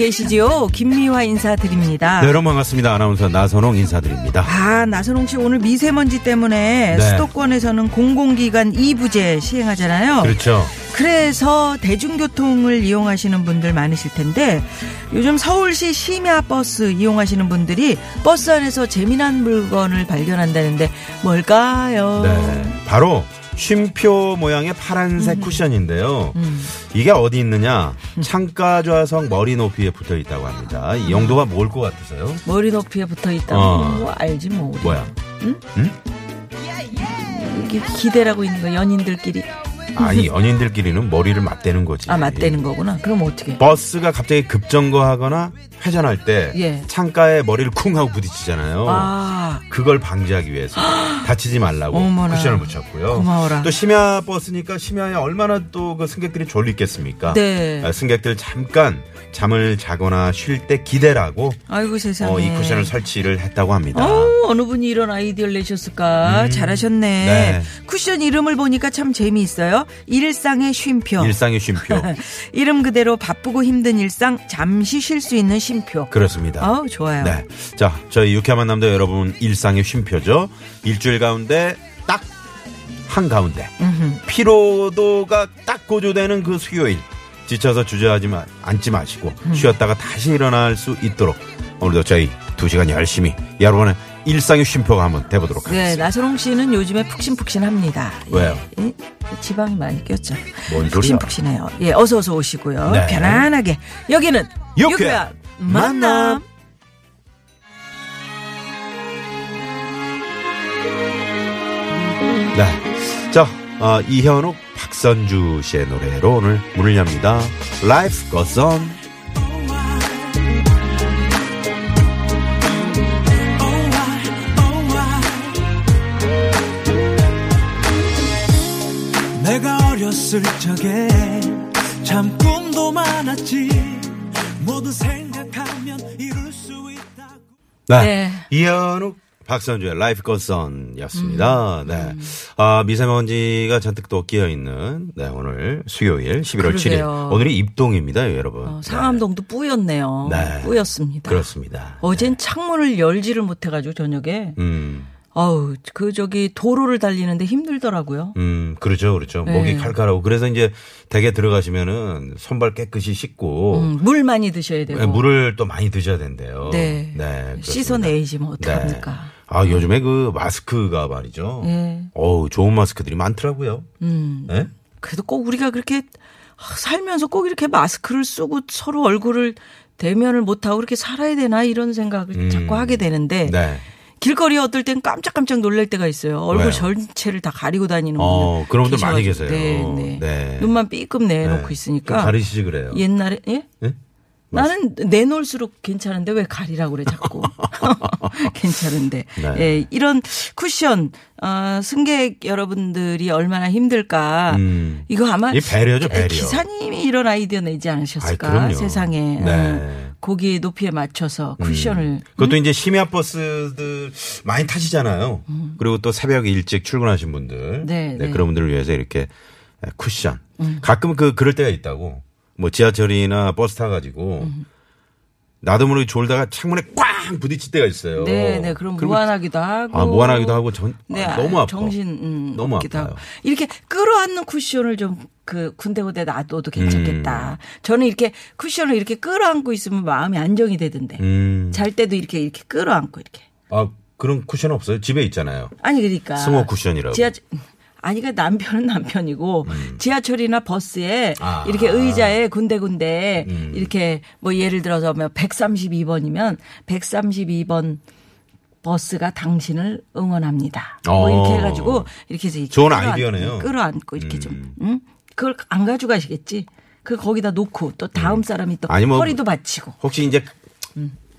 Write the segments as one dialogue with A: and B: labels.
A: 계시지요? 김미화 인사드립니다.
B: 네, 여러분 반갑습니다 아나운서 나선홍 인사드립니다
A: 아, 나선홍 씨 오늘 미세먼지 때문에
B: 네.
A: 수도권에서는 공공기관 2부제 시행하잖아요.
B: 그렇죠
A: 그래서 대중교통을 이용하시는 분들 많으실 텐데 요즘 서울시 심야 버스 이용하시는 분들이 버스 안에서 재미난 물건을 발견한다는데 뭘까요?
B: 네 바로 쉼표 모양의 파란색 쿠션인데요
A: 음.
B: 이게 어디 있느냐 창가 좌석 머리 높이에 붙어 있다고 합니다 이 용도가 뭘 것 같으세요?
A: 머리 높이에 붙어 있다고
B: 어.
A: 뭐 알지 뭐. 우리.
B: 뭐야
A: 이게 기대라고 있는 거 연인들끼리
B: 아니 연인들끼리는 머리를 맞대는 거지
A: 아 맞대는 거구나. 그럼 어떻게?
B: 버스가 갑자기 급정거하거나 회전할 때
A: 예.
B: 창가에 머리를 쿵 하고 부딪히잖아요
A: 아
B: 그걸 방지하기 위해서 다치지 말라고
A: 어머나.
B: 쿠션을 붙였고요.
A: 고마워라.
B: 또 심야 버스니까 심야에 얼마나 또 그 승객들이 졸리겠습니까?
A: 네.
B: 아, 승객들 잠깐 잠을 자거나 쉴 때 기대라고
A: 아이고 세상에.
B: 어, 이 쿠션을 설치를 했다고 합니다.
A: 어, 어느 분이 이런 아이디어를 내셨을까? 잘하셨네.
B: 네.
A: 쿠션 이름을 보니까 참 재미있어요. 일상의 쉼표.
B: 일상의 쉼표.
A: 이름 그대로 바쁘고 힘든 일상 잠시 쉴 수 있는 쉼표.
B: 그렇습니다.
A: 아우 좋아요.
B: 네. 자, 저희 유쾌한 만남도 여러분 일상의 쉼표죠. 일주일 가운데 딱 한가운데 피로도가 딱 고조되는 그 수요일 지쳐서 주저하지 마, 앉지 마시고
A: 음.
B: 쉬었다가 다시 일어날 수 있도록 오늘도 저희 두 시간 열심히 여러분의 일상의 쉼표가 한번 돼보도록
A: 네,
B: 하겠습니다.
A: 나선홍 씨는 요즘에 푹신푹신합니다.
B: 왜요?
A: 예, 예, 지방이 많이 꼈죠.
B: 뭔 소리야?
A: 푹신푹신해요. 예, 어서 어서 오시고요.
B: 네.
A: 편안하게 여기는
B: 유쾌한 만남.
A: 만남.
B: 네. 자, 어, 이현욱, 박선주 씨의 노래로 오늘 문을 엽니다. Life goes on.
C: 어렸을 적에 참 꿈도 많았지 모두 생각하면 이룰 수 있다고
B: 네.
A: 네.
B: 이현욱, 박선주의 Life Goes On 였습니다.
A: 음.
B: 네. 아, 미세먼지가 잔뜩 또 끼어 있는, 네, 오늘 수요일 11월 7일.
A: 그러게요.
B: 오늘이 입동입니다, 여러분.
A: 어, 상암동도 뿌였네요.
B: 네.
A: 뿌였습니다.
B: 그렇습니다.
A: 어젠 창문을 열지를 못해 가지고 저녁에
B: 음,
A: 어우 그 저기 도로를 달리는데 힘들더라고요.
B: 음, 그렇죠, 그렇죠.
A: 네.
B: 목이 칼칼하고. 그래서 이제 댁에 들어가시면은 손발 깨끗이 씻고,
A: 음, 물 많이 드셔야 되고
B: 네, 물을 또 많이 드셔야 된대요.
A: 네.
B: 그렇습니다.
A: 씻어내야지 뭐
B: 네.
A: 어떡합니까?
B: 아, 요즘에 그 마스크가 말이죠.
A: 예.
B: 어우, 좋은 마스크들이 많더라고요.
A: 음.
B: 네?
A: 그래도 꼭 우리가 그렇게 아, 살면서 꼭 이렇게 마스크를 쓰고 서로 얼굴을 대면을 못하고 그렇게 살아야 되나 이런 생각을
B: 음.
A: 자꾸 하게 되는데
B: 네.
A: 길거리에 어떨 땐 깜짝깜짝 놀랄 때가 있어요. 얼굴
B: 왜요?
A: 전체를 다 가리고 다니는 분들
B: 어, 그런 분들 많이. 계세요.
A: 네, 네.
B: 네.
A: 눈만 삐끔 내놓고
B: 네.
A: 있으니까
B: 좀 가리시지 그래요.
A: 옛날에 예?
B: 네?
A: 나는 내놓을수록 괜찮은데 왜 가리라고 그래 자꾸 괜찮은데
B: 네.
A: 예, 이런 쿠션 어, 승객 여러분들이 얼마나 힘들까
B: 음.
A: 이거 아마
B: 이 배려죠, 배려.
A: 기사님이 이런 아이디어 내지 않으셨을까
B: 아이.
A: 세상에
B: 네.
A: 어, 고기 높이에 맞춰서 쿠션을
B: 음. 그것도 이제 심야 버스들 많이 타시잖아요. 그리고 또 새벽에 일찍 출근하신 분들.
A: 음. 네, 네. 음.
B: 그런 분들을 위해서 이렇게 쿠션. 가끔 그 그럴 때가 있다고. 뭐 지하철이나 버스 타가지고
A: 음.
B: 나도 모르게 졸다가 창문에 꽝 부딪힐 때가 있어요.
A: 네, 네, 그럼 무한하기도 하고.
B: 아, 무한하기도 하고 전
A: 네,
B: 아, 너무 아파.
A: 정신, 음,
B: 너무 아파요.
A: 이렇게 끌어안는 쿠션을 좀 그 군데군데 놔둬도 괜찮겠다. 저는 이렇게 쿠션을 이렇게 끌어안고 있으면 마음이 안정이 되던데.
B: 음.
A: 잘 때도 이렇게 이렇게 끌어안고 이렇게.
B: 아, 그런 쿠션 없어요? 집에 있잖아요.
A: 아니 그러니까
B: 승호 쿠션이라고.
A: 지하 아니 그 남편은 남편이고 지하철이나 버스에
B: 음. 아.
A: 이렇게 의자에 군데군데
B: 음.
A: 이렇게 뭐 예를 들어서 뭐 132번이면 132번 버스가 당신을 응원합니다. 뭐
B: 어.
A: 이렇게 해가지고 이렇게 해서 이렇게
B: 좋은
A: 끌어안-
B: 아이디어네요.
A: 끌어안고 이렇게 좀,
B: 음.
A: 응? 그걸 안 가져가시겠지. 그 거기다 놓고 또 다음 사람이 또
B: 음. 아니, 뭐-
A: 허리도 받치고.
B: 혹시 이제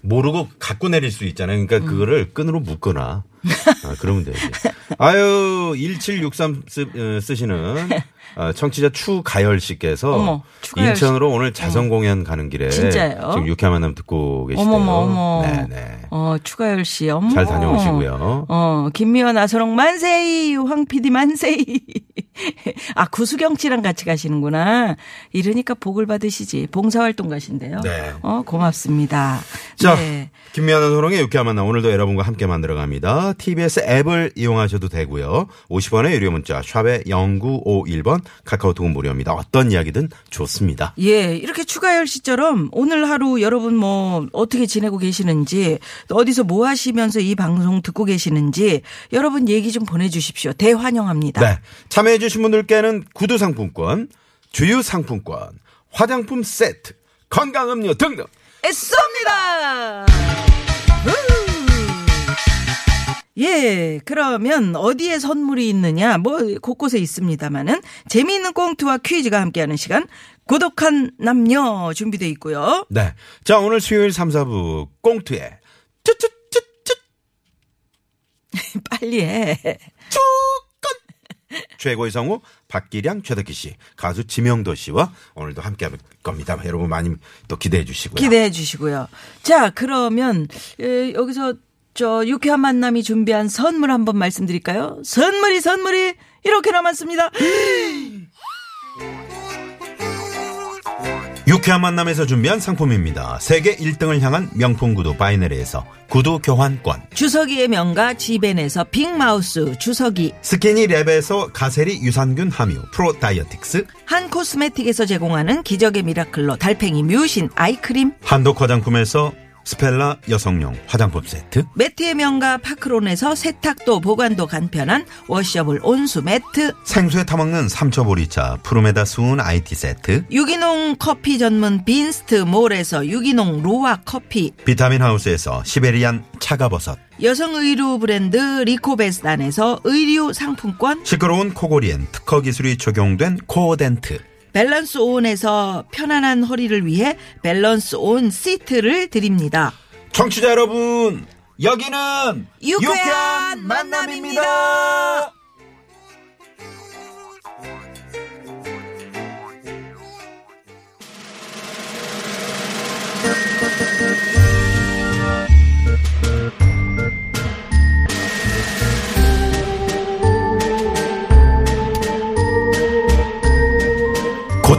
B: 모르고 갖고 내릴 수 있잖아요.
A: 음.
B: 그러니까 그거를 끈으로 묶거나. 아, 그러면 되지. 아유, 1763 쓰, 어, 쓰시는 어, 청취자 추가열 씨께서
A: 어머, 추가열
B: 인천으로 오늘 자선 공연 가는 길에
A: 진짜예요?
B: 지금 유쾌한 만남 듣고 계시대요.
A: 어머머, 어머.
B: 네네.
A: 어, 추가열 씨, 어머.
B: 잘 다녀오시고요.
A: 어, 김미연 아서롱 만세이, 황 PD 만세이. 아, 구수경 씨랑 같이 가시는구나. 이러니까 복을 받으시지. 봉사활동 가신대요.
B: 네.
A: 어, 고맙습니다.
B: 자,
A: 네.
B: 김미아는 소롱의 유쾌한 만남 오늘도 여러분과 함께 만들어 갑니다. TBS 앱을 이용하셔도 되고요. 50원의 유료 문자 샵의 0951번 카카오톡은 무료입니다. 어떤 이야기든 좋습니다.
A: 예, 이렇게 추가열 씨처럼 오늘 하루 여러분 뭐 어떻게 지내고 계시는지 또 어디서 뭐 하시면서 이 방송 듣고 계시는지 여러분 얘기 좀 보내주십시오. 대환영합니다.
B: 네. 참여해 주신 분들께는 구두 상품권, 주유 상품권, 화장품 세트, 건강음료 등등.
A: 애쏩니다. 예, 그러면 어디에 선물이 있느냐? 뭐 곳곳에 있습니다만은 재미있는 꽁트와 퀴즈가 함께하는 시간 고독한 남녀 준비돼 있고요.
B: 네. 자, 오늘 수요일 3, 4부 꽁트에 쭈쭈쭈쭈
A: 빨리 해.
B: 최고의 성우 박기량, 최덕기 씨, 가수 지명도 씨와 오늘도 함께 할 겁니다. 여러분 많이 또 기대해 주시고요.
A: 기대해 주시고요. 자, 그러면 에, 여기서 저 유쾌한 만남이 준비한 선물 한번 말씀드릴까요? 선물이 선물이 이렇게 남았습니다.
B: 유쾌한 만남에서 준비한 상품입니다. 세계 1등을 향한 명품 구두 바이네리에서 구두 교환권.
A: 주석이의 명가 지벤에서 빅마우스 주석이
B: 스키니 랩에서 가세리 유산균 함유 프로 다이어틱스.
A: 한 코스메틱에서 제공하는 기적의 미라클로 달팽이 뮤신 아이크림
B: 한독 화장품에서 스펠라 여성용 화장품 세트.
A: 매트의 명가 파크론에서 세탁도 보관도 간편한 워셔블 온수 매트
B: 생수에 타먹는 삼초보리차 푸르메다 수은 IT 세트.
A: 유기농 커피 전문 빈스트 몰에서 유기농 로아 커피
B: 비타민 하우스에서 시베리안 차가버섯.
A: 여성 의류 브랜드 리코베스단에서 의류 상품권
B: 시끄러운 코골이엔 특허 기술이 적용된 코어덴트.
A: 밸런스 온에서 편안한 허리를 위해 밸런스 온 시트를 드립니다.
B: 청취자 여러분, 여기는
A: 유쾌한 만남입니다.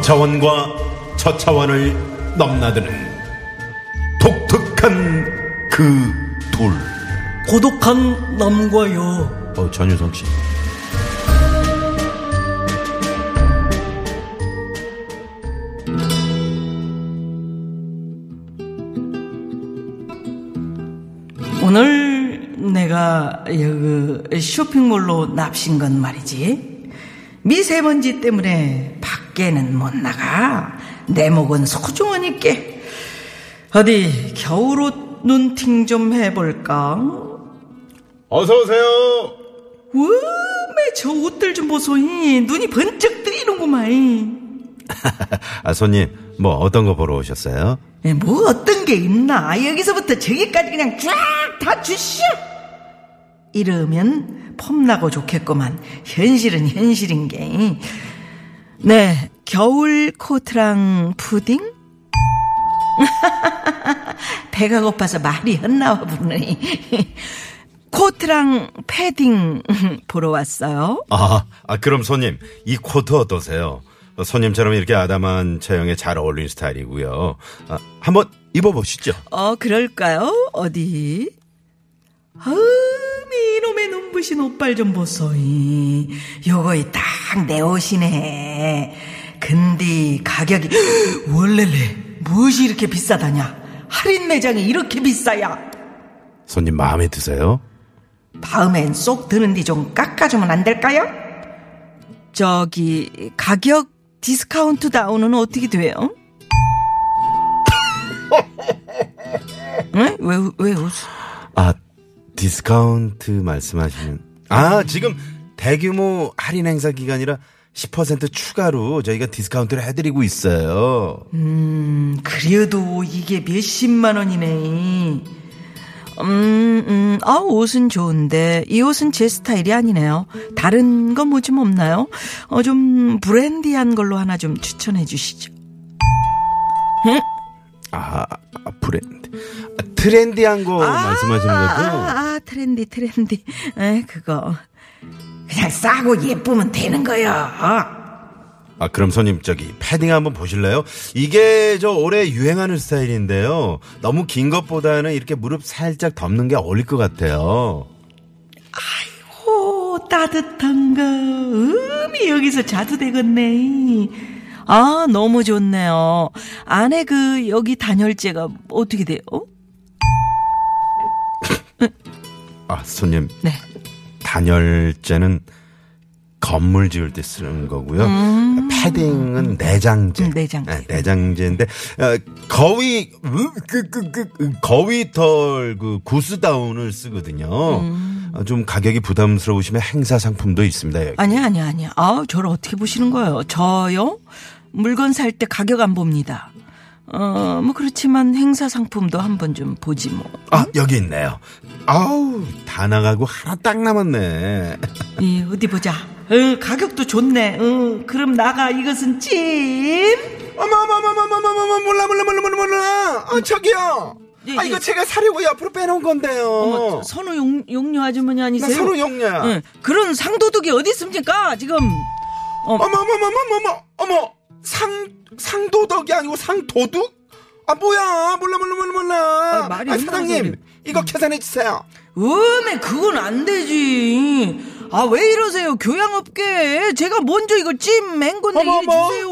B: 차원과 저 차원을 넘나드는 독특한 그 둘.
A: 고독한 남과 여.
B: 어, 전유성 씨.
A: 오늘 내가 여기 쇼핑몰로 납신 건 말이지. 미세먼지 때문에 밖에는 못 나가. 내 목은 소중하니께. 어디 겨울옷 눈팅 좀 해볼까?
B: 어서 오세요.
A: 워매 저 옷들 좀 보소. 이 눈이 번쩍 뜨이는구만.
B: 아, 손님, 뭐 어떤 거 보러 오셨어요?
A: 에, 뭐 어떤 게 있나? 여기서부터 저기까지 그냥 쫙 다 주시오. 이러면 폼나고 좋겠구만. 현실은 현실인 게. 네, 겨울 코트랑 푸딩? 배가 고파서 말이 헛나와 부르니. 코트랑 패딩 보러 왔어요.
B: 아, 아, 그럼 손님, 이 코트 어떠세요? 어, 손님처럼 이렇게 아담한 체형에 잘 어울리는 스타일이고요. 아, 한번 입어보시죠.
A: 어, 그럴까요? 어디? 아우, 이놈의 눈부신 옷발 좀 보소. 이. 요거이 딱 내 옷이네. 근데 가격이 원래래 무엇이 이렇게 비싸다냐? 할인 매장이 이렇게 비싸야.
B: 손님 마음에 드세요?
A: 다음엔 쏙 드는디 좀 깎아주면 안 될까요? 저기 가격 디스카운트 다운은 어떻게 돼요? 응? 왜, 왜 웃어?
B: 아, 디스카운트 말씀하시는. 아, 지금 대규모 할인 행사 기간이라 10% 추가로 저희가 디스카운트를 해드리고 있어요.
A: 음, 그래도 이게 몇십만 원이네. 음, 음, 아, 옷은 좋은데, 이 옷은 제 스타일이 아니네요. 다른 거 뭐 좀 없나요? 어, 좀 브랜디한 걸로 하나 좀 추천해 주시죠.
B: 아, 아, 브랜드. 아, trendy한 거 말씀하시는
A: 아,
B: 거죠?
A: 아, 아, trendy, trendy. 에, 그거. 그냥 싸고 예쁘면 되는 거야.
B: 아, 그럼 손님, 저기, 패딩 한번 보실래요? 이게 저 올해 유행하는 스타일인데요. 너무 긴 것보다는 이렇게 무릎 살짝 덮는 게 어울릴 것 같아요.
A: 오, 따뜻한 거. 음이 여기서 자주 되겠네. 아, 너무 좋네요. 안에 그, 여기 단열재가 어떻게 돼요?
B: 아, 손님,
A: 네.
B: 단열재는 건물 지을 때 쓰는 거고요. 패딩은 내장재.
A: 음, 내장재.
B: 네, 내장재인데 어, 거위 으, 그, 그, 그, 그, 거위털 그 구스다운을 쓰거든요.
A: 음.
B: 어, 좀 가격이 부담스러우시면 행사 상품도 있습니다. 여기.
A: 아니야, 아니야, 아니야. 아, 저를 어떻게 보시는 거예요? 저요? 물건 살 때 가격 안 봅니다. 어, 뭐 그렇지만 행사 상품도 한번 좀 보지 뭐.
B: 아 여기 있네요. 아우 다 나가고 하나 딱 남았네.
A: 이 어디 보자. 어, 가격도 좋네. 어, 그럼 나가 이것은 찜.
B: 어머 어머 어머 어머 어머 어머 몰라 몰라 몰라 몰라 몰라. 아 저기요.
A: 예,
B: 아
A: 예.
B: 이거 제가 사려고 옆으로 빼놓은 건데요.
A: 어머, 선우 용, 용녀 아주머니
B: 나
A: 아니세요?
B: 서로 용녀야.
A: 응, 그런 상도덕이 어디 있습니까? 지금
B: 어머 어머 어머 어머 어머 어머 상 상도덕이 아니고 상도둑? 아 뭐야 몰라 몰라 몰라 몰라.
A: 아, 말이
B: 아, 사장님. 이거 계산해 주세요.
A: 음에 그건 안 되지. 아 왜 이러세요? 교양업계 제가 먼저 이거 찜 맹건데
B: 어머
A: 이리
B: 어머.
A: 주세요.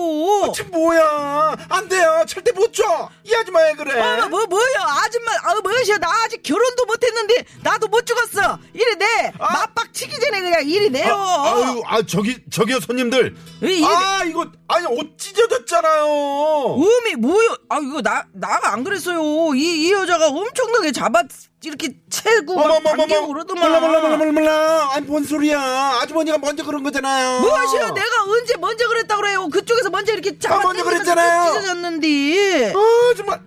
B: 아, 지금 뭐야 안 돼요 절대 못 줘. 이 아줌마 왜 그래?
A: 아, 뭐, 뭐야, 아줌마, 아, 뭐야, 나 아직 결혼도 못 했는데, 나도 못 죽었어. 이리 내.
B: 아.
A: 맞박 치기 전에 그냥 이리 내요.
B: 아, 아유, 아 저기 저기요 손님들.
A: 이- 이-
B: 아 이거 아니 옷 찢어졌잖아요.
A: 음이 뭐야? 아, 이거 나, 나가 안 그랬어요. 이, 이 여자가 엄청나게 잡아, 이렇게 채고, 막 당기고 그러더만.
B: 몰라 몰라 몰라 몰라 몰라. 아니 뭔 소리야? 아주머니가 먼저 그런 거잖아요.
A: 무엇이야? 내가 언제 먼저 그랬다 그래요? 그쪽에서 먼저 이렇게 잡아
B: 아, 먼저 그랬잖아요.
A: 찢어졌는데.
B: 아 정말.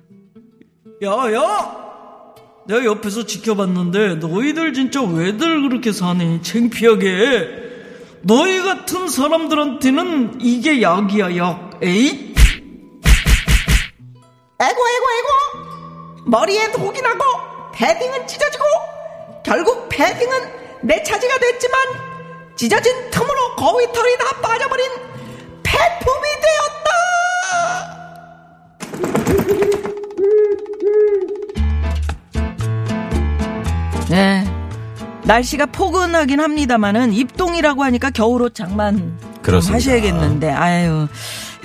D: 야, 야! 내가 옆에서 지켜봤는데 너희들 진짜 왜들 그렇게 사니? 창피하게. 너희 같은 사람들한테는 이게 약이야, 약. 에이?
A: 에고, 에고, 에고! 머리에 독이 나고, 패딩은 찢어지고, 결국 패딩은 내 차지가 됐지만, 찢어진 틈으로 거위 털이 다 빠져버린 폐품이 되었다! 네. 날씨가 포근하긴 합니다만은 입동이라고 하니까 겨울옷 장만 좀
B: 그렇습니다.
A: 하셔야겠는데 아유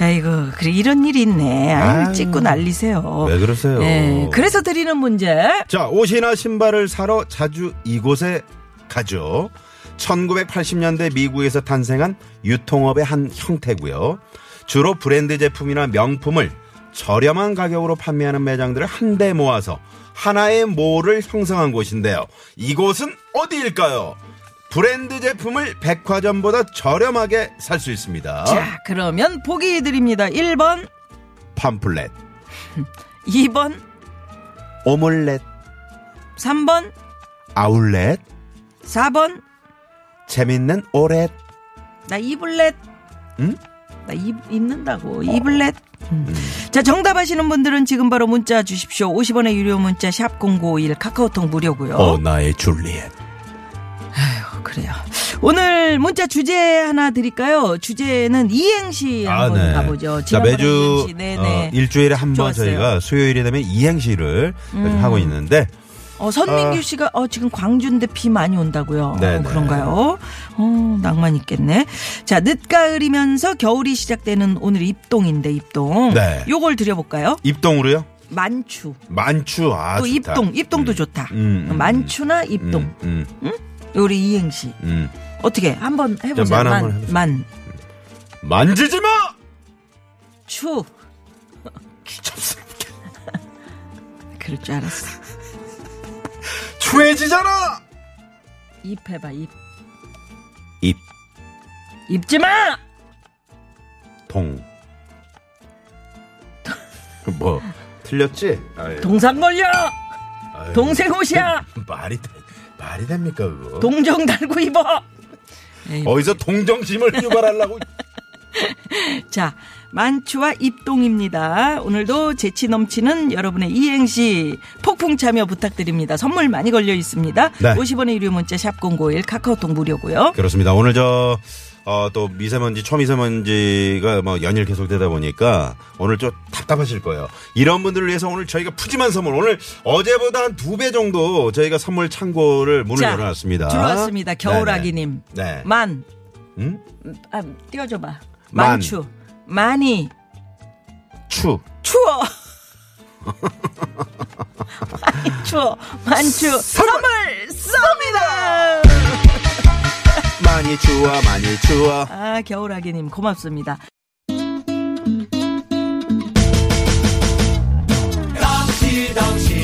A: 아이고 그래 이런 일이 있네 아유. 찍고 날리세요
B: 왜 그러세요?
A: 예, 그래서 드리는 문제
B: 자, 옷이나 신발을 사러 자주 이곳에 가죠. 1980년대 미국에서 탄생한 유통업의 한 형태고요. 주로 브랜드 제품이나 명품을 저렴한 가격으로 판매하는 매장들을 한데 모아서 하나의 몰을 형성한 곳인데요. 이곳은 어디일까요? 브랜드 제품을 백화점보다 저렴하게 살 수 있습니다.
A: 자 그러면 보기 드립니다. 1번.
B: 팜플렛,
A: 2번.
B: 오믈렛,
A: 3번.
B: 아울렛,
A: 4번.
B: 재밌는 오렛.
A: 나 이블렛.
B: 응?
A: 나 입, 입는다고. 이블렛. 음. 자 정답 아시는 분들은 지금 바로 문자 주십시오. 50원의 유료 문자 샵 0951 카카오톡 무료고요.
B: 어, 나의 줄리엣.
A: 그래요. 오늘 문자 주제 하나 드릴까요? 주제는 이행시 한번 가보죠.
B: 아, 자, 매주
A: 네네.
B: 어, 일주일에 한 번.
A: 음.
B: 저희가 수요일이 되면 이행시를 요즘 하고 있는데
A: 어, 선민규 씨가 어, 지금 광주인데 비 많이 온다고요.
B: 아.
A: 어, 그런가요? 어, 낭만 있겠네. 자, 늦가을이면서 겨울이 시작되는 오늘 입동인데 입동.
B: 네.
A: 요걸 드려볼까요?
B: 입동으로요?
A: 만추.
B: 만추 아
A: 또
B: 좋다.
A: 입동, 입동도
B: 음,
A: 좋다.
B: 음, 음,
A: 만추나 입동.
B: 음, 음,
A: 요리 이행시.
B: 음.
A: 어떻게 한번 해보자.
B: 자, 만
A: 만,
B: 한번.
A: 만,
B: 만지지 마.
A: 추.
B: 귀찮습니다.
A: 그럴 줄 알았어.
B: 추해지잖아.
A: 입 해봐, 입.
B: 입,
A: 입지 마!
B: 동. 뭐 틀렸지? 아유,
A: 동상 걸려!
B: 아유,
A: 동생 옷이야!
B: 말이 돼- 말이 됩니까 그거?
A: 동정 달고 입어! 에이,
B: 어디서 동정심을 유발하려고?
A: 자, 만추와 입동입니다. 오늘도 재치 넘치는 여러분의 이행시 폭풍 참여 부탁드립니다. 선물 많이 걸려 있습니다.
B: 네.
A: 50원의 유료 문자 샵0951 카카오톡 무료고요.
B: 그렇습니다. 오늘 저, 어, 또 미세먼지, 초미세먼지가 뭐 연일 계속되다 보니까 오늘 좀 답답하실 거예요. 이런 분들을 위해서 오늘 저희가 푸짐한 선물, 오늘 어제보다 한 두 배 정도 저희가 선물 창고를 문을
A: 자,
B: 열어놨습니다.
A: 들어왔습니다. 겨울아기님.
B: 네네. 네.
A: 만.
B: 응?
A: 아, 띄워줘봐.
B: 만.
A: 만추. 많이.
B: 추.
A: 추워. 많이 추워. 만추. 선물 쏩니다!
B: 많이 추워, 많이 추워.
A: 아, 겨울아기님 고맙습니다.
C: 덩치 덩치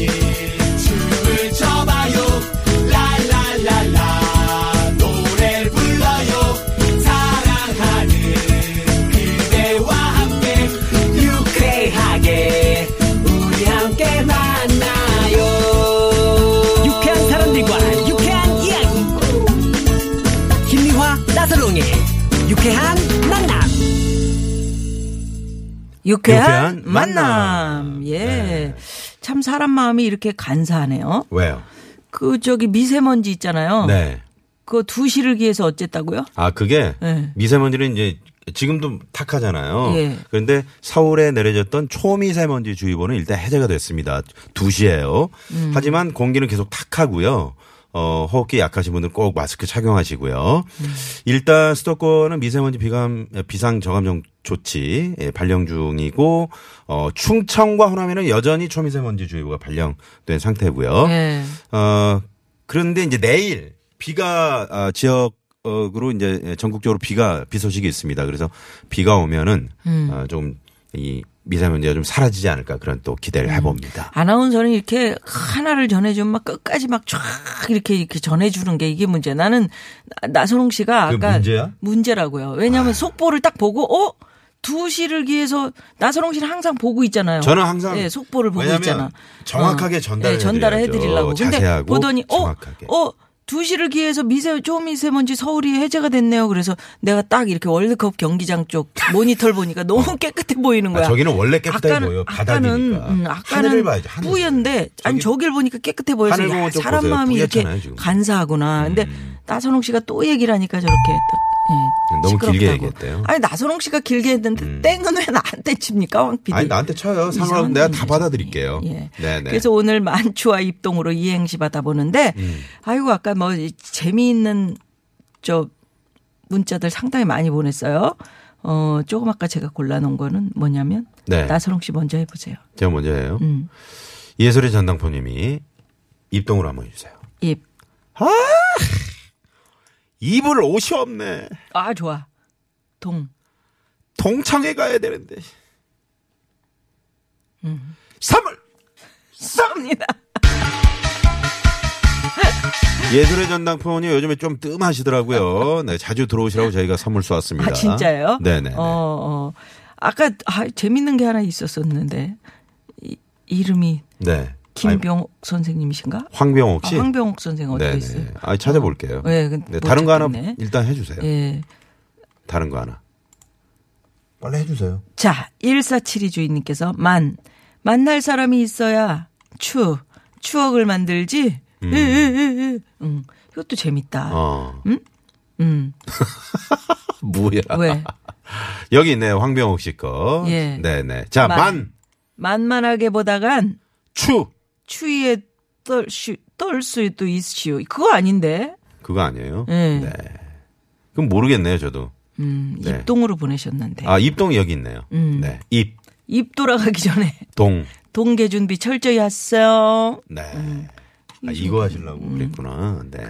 C: 유쾌한, 유쾌한 만남.
A: 만남. 예.
B: 네.
A: 참 사람 마음이 이렇게 간사하네요.
B: 왜요?
A: 그 저기 미세먼지 있잖아요.
B: 네.
A: 그거 두시를 기해서 어쨌다고요?
B: 아, 그게
A: 네.
B: 미세먼지는 이제 지금도 탁하잖아요.
A: 예.
B: 그런데 서울에 내려졌던 초미세먼지 주의보는 일단 해제가 됐습니다. 2시에요.
A: 음.
B: 하지만 공기는 계속 탁하고요. 어, 호흡기 약하신 분들 꼭 마스크 착용하시고요.
A: 음.
B: 일단 수도권은 미세먼지 비감, 비상 저감정 조치 예, 발령 중이고, 어, 충청과 호남에는 여전히 초미세먼지 주의보가 발령된 상태고요.
A: 예.
B: 어, 그런데 이제 내일 비가 아, 지역 으로 이제 전국적으로 비가 비 소식이 있습니다. 그래서 비가 오면은
A: 음.
B: 어, 좀이 미세먼지가 좀 사라지지 않을까 그런 또 기대를
A: 음.
B: 해봅니다.
A: 아나운서는 이렇게 하나를 전해주면 막 끝까지 막 쫙 이렇게 이렇게 전해주는 게 이게 문제. 나는 나- 나선홍 씨가 아까
B: 문제야?
A: 문제라고요. 왜냐하면 속보를 딱 보고 어? 두 시를 기해서 나선홍 씨는 항상 보고 있잖아요.
B: 저는 항상
A: 예, 속보를 보고
B: 왜냐면
A: 있잖아.
B: 정확하게
A: 어.
B: 전달을
A: 예, 전달을
B: 해드려야죠.
A: 해드리려고. 근데 보더니 어,
B: 정확하게.
A: 어. 두 시를 기해서 미세 초미세먼지 서울이 해제가 됐네요. 그래서 내가 딱 이렇게 월드컵 경기장 쪽 모니터를 보니까 너무 깨끗해 보이는
B: 아,
A: 거야.
B: 저기는 원래 깨끗해
A: 아까는,
B: 보여.
A: 아까는
B: 바닥이니까.
A: 음,
B: 하늘을
A: 아까는.
B: 하늘.
A: 뿌연데 아니 저길 보니까 깨끗해 보여서 야,
B: 쪽
A: 사람. 마음이 이렇게
B: 지금. 음.
A: 간사하구나. 근데 나선홍 씨가 또 얘기를 하니까 저렇게 또, 예,
B: 너무 길게
A: 시끄럽다고.
B: 얘기했대요.
A: 아니 나선홍 씨가 길게 했는데 땡은 왜 나한테 칩니까 황 PD?
B: 아니 나한테 쳐요.
A: 이상한
B: 내가 다. 받아드릴게요.
A: 예.
B: 네 네.
A: 그래서 오늘 만추와 입동으로 이행시 받아보는데,
B: 음.
A: 아이고, 아까 뭐, 재미있는, 저, 문자들 상당히 많이 보냈어요. 어, 조금 아까 제가 골라놓은 거는 뭐냐면,
B: 네.
A: 나선홍 씨 먼저 해보세요.
B: 제가 먼저 해요.
A: 음.
B: 예술의 전당포님이 입동으로 한번 해주세요.
A: 입.
B: 입을 옷이 없네.
A: 아, 좋아. 동.
B: 동창회 가야 되는데.
A: 음.
B: 선물!
A: 쏩니다.
B: 예술의 전당포원이 요즘에 좀 뜸하시더라고요. 네, 자주 들어오시라고 저희가 선물 쏘았습니다.
A: 아, 진짜요?
B: 네네.
A: 어, 어. 아까, 아, 재밌는 게 하나 있었었는데, 이, 이름이
B: 네.
A: 김병옥 선생님이신가?
B: 황병옥
A: 아,
B: 씨?
A: 황병옥 선생 어디
B: 네네.
A: 있어요?
B: 아, 찾아볼게요.
A: 네, 근데
B: 네,
A: 못
B: 다른 거 하나. 일단 해주세요.
A: 예.
B: 다른 거 하나. 빨리 해주세요.
A: 자, 1472 주인님께서 만. 만날 사람이 있어야 추. 추억을 만들지. 음. 음. 이것도 재밌다.
B: 어.
A: 음.
B: 뭐야.
A: 왜?
B: 여기 있네요. 황병옥 씨 거.
A: 예.
B: 네네. 자,
A: 만.
B: 만,
A: 만만하게 보다간
B: 추.
A: 추위에 떨, 수, 떨 수도 있시오. 그거 아닌데.
B: 그거 아니에요?
A: 예.
B: 네. 그럼 모르겠네요, 저도.
A: 음,
B: 네.
A: 입동으로 보내셨는데.
B: 아, 입동이 여기 있네요.
A: 음.
B: 네. 입,
A: 입 돌아가기 전에
B: 동.
A: 동계 준비 철저히 하세요.
B: 네.
A: 음.
B: 아, 이거 하시려고 그랬구나. 네.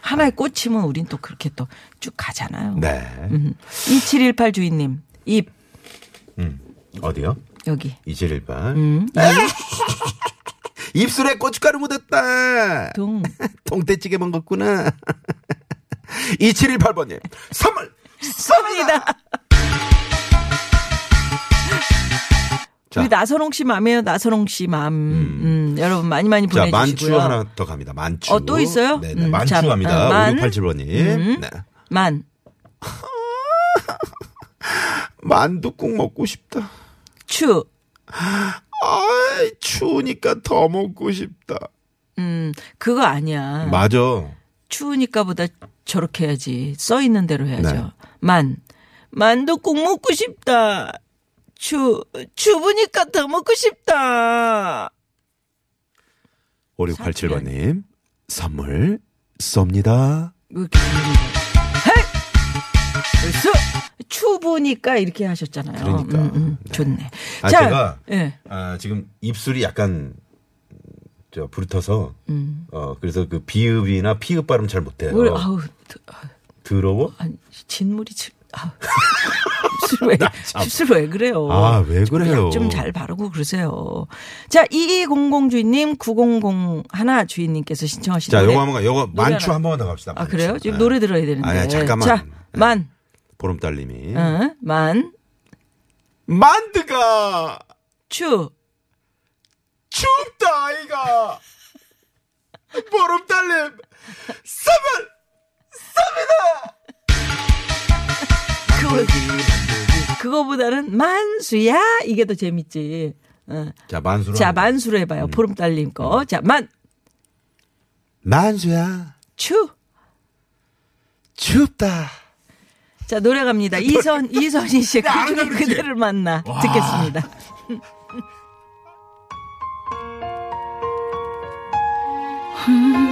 A: 하나에 꽂히면 우린 또 그렇게 또 쭉 가잖아요.
B: 네.
A: 음. 2718 주인님, 입,
B: 음. 어디요?
A: 여기.
B: 2718.
A: 음.
B: 입술에 고춧가루 묻었다.
A: 동.
B: 동태찌개 먹었구나. 2718번님, 선물!
A: 쏩니다.
B: 자.
A: 우리 나선홍 씨 맘이에요. 나선홍 씨 맘. 음, 여러분 많이 많이
B: 자,
A: 보내주시고요.
B: 만추 하나 더 갑니다. 만추.
A: 어, 또 있어요?
B: 네네.
A: 음,
B: 만추
A: 자,
B: 갑니다.
A: 어, 만.
B: 5687번님.
A: 음.
B: 네.
A: 만.
B: 만두국 먹고 싶다.
A: 추.
B: 아이, 추우니까 더 먹고 싶다.
A: 음, 그거 아니야.
B: 맞아.
A: 추우니까보다 저렇게 해야지. 써 있는 대로 해야죠.
B: 네.
A: 만. 꼭 먹고 싶다. 추, 추우니까 더 먹고 싶다.
B: 5687번님, 선물 쏩니다.
A: 부릅니다. 헤이! 벌써 추우니까 이렇게 하셨잖아요.
B: 그러니까.
A: 음, 음,
B: 네.
A: 좋네.
B: 아,
A: 자,
B: 제가
A: 예.
B: 아, 지금 입술이 약간 저 부르터서
A: 음.
B: 어 그래서 그 비읍이나 피읍 발음 잘 못해요.
A: 우리, 아우, 드-
B: 더러워?
A: 아니, 진물이 칠, 아우. 입술 왜, 입술 왜 그래요?
B: 아, 왜 그래요?
A: 좀 잘 바르고 그러세요. 자, 2200 주인님, 900 하나 주인님께서 신청하신
B: 자. 요거 한번 요거 만추
A: 하나.
B: 한 번만 더 갑시다.
A: 아,
B: 만추.
A: 그래요? 지금
B: 네.
A: 노래 들어야 되는데.
B: 아니, 잠깐만.
A: 자,
B: 네.
A: 만,
B: 보름달님이
A: 어, 만,
B: 만드가
A: 추,
B: 춥다 아이가 보름달님 선물
A: 그거, 그거보다는 만수야? 이게 더 재밌지. 어.
B: 자 만수로
A: 자. 만수로 해봐요.
B: 음.
A: 보름달님 거. 자, 만,
B: 만수야
A: 추.
B: 춥다
A: 자, 노래 갑니다. 이선, 이선희 씨, 그 중에 그대를 만나. 듣겠습니다.
E: 그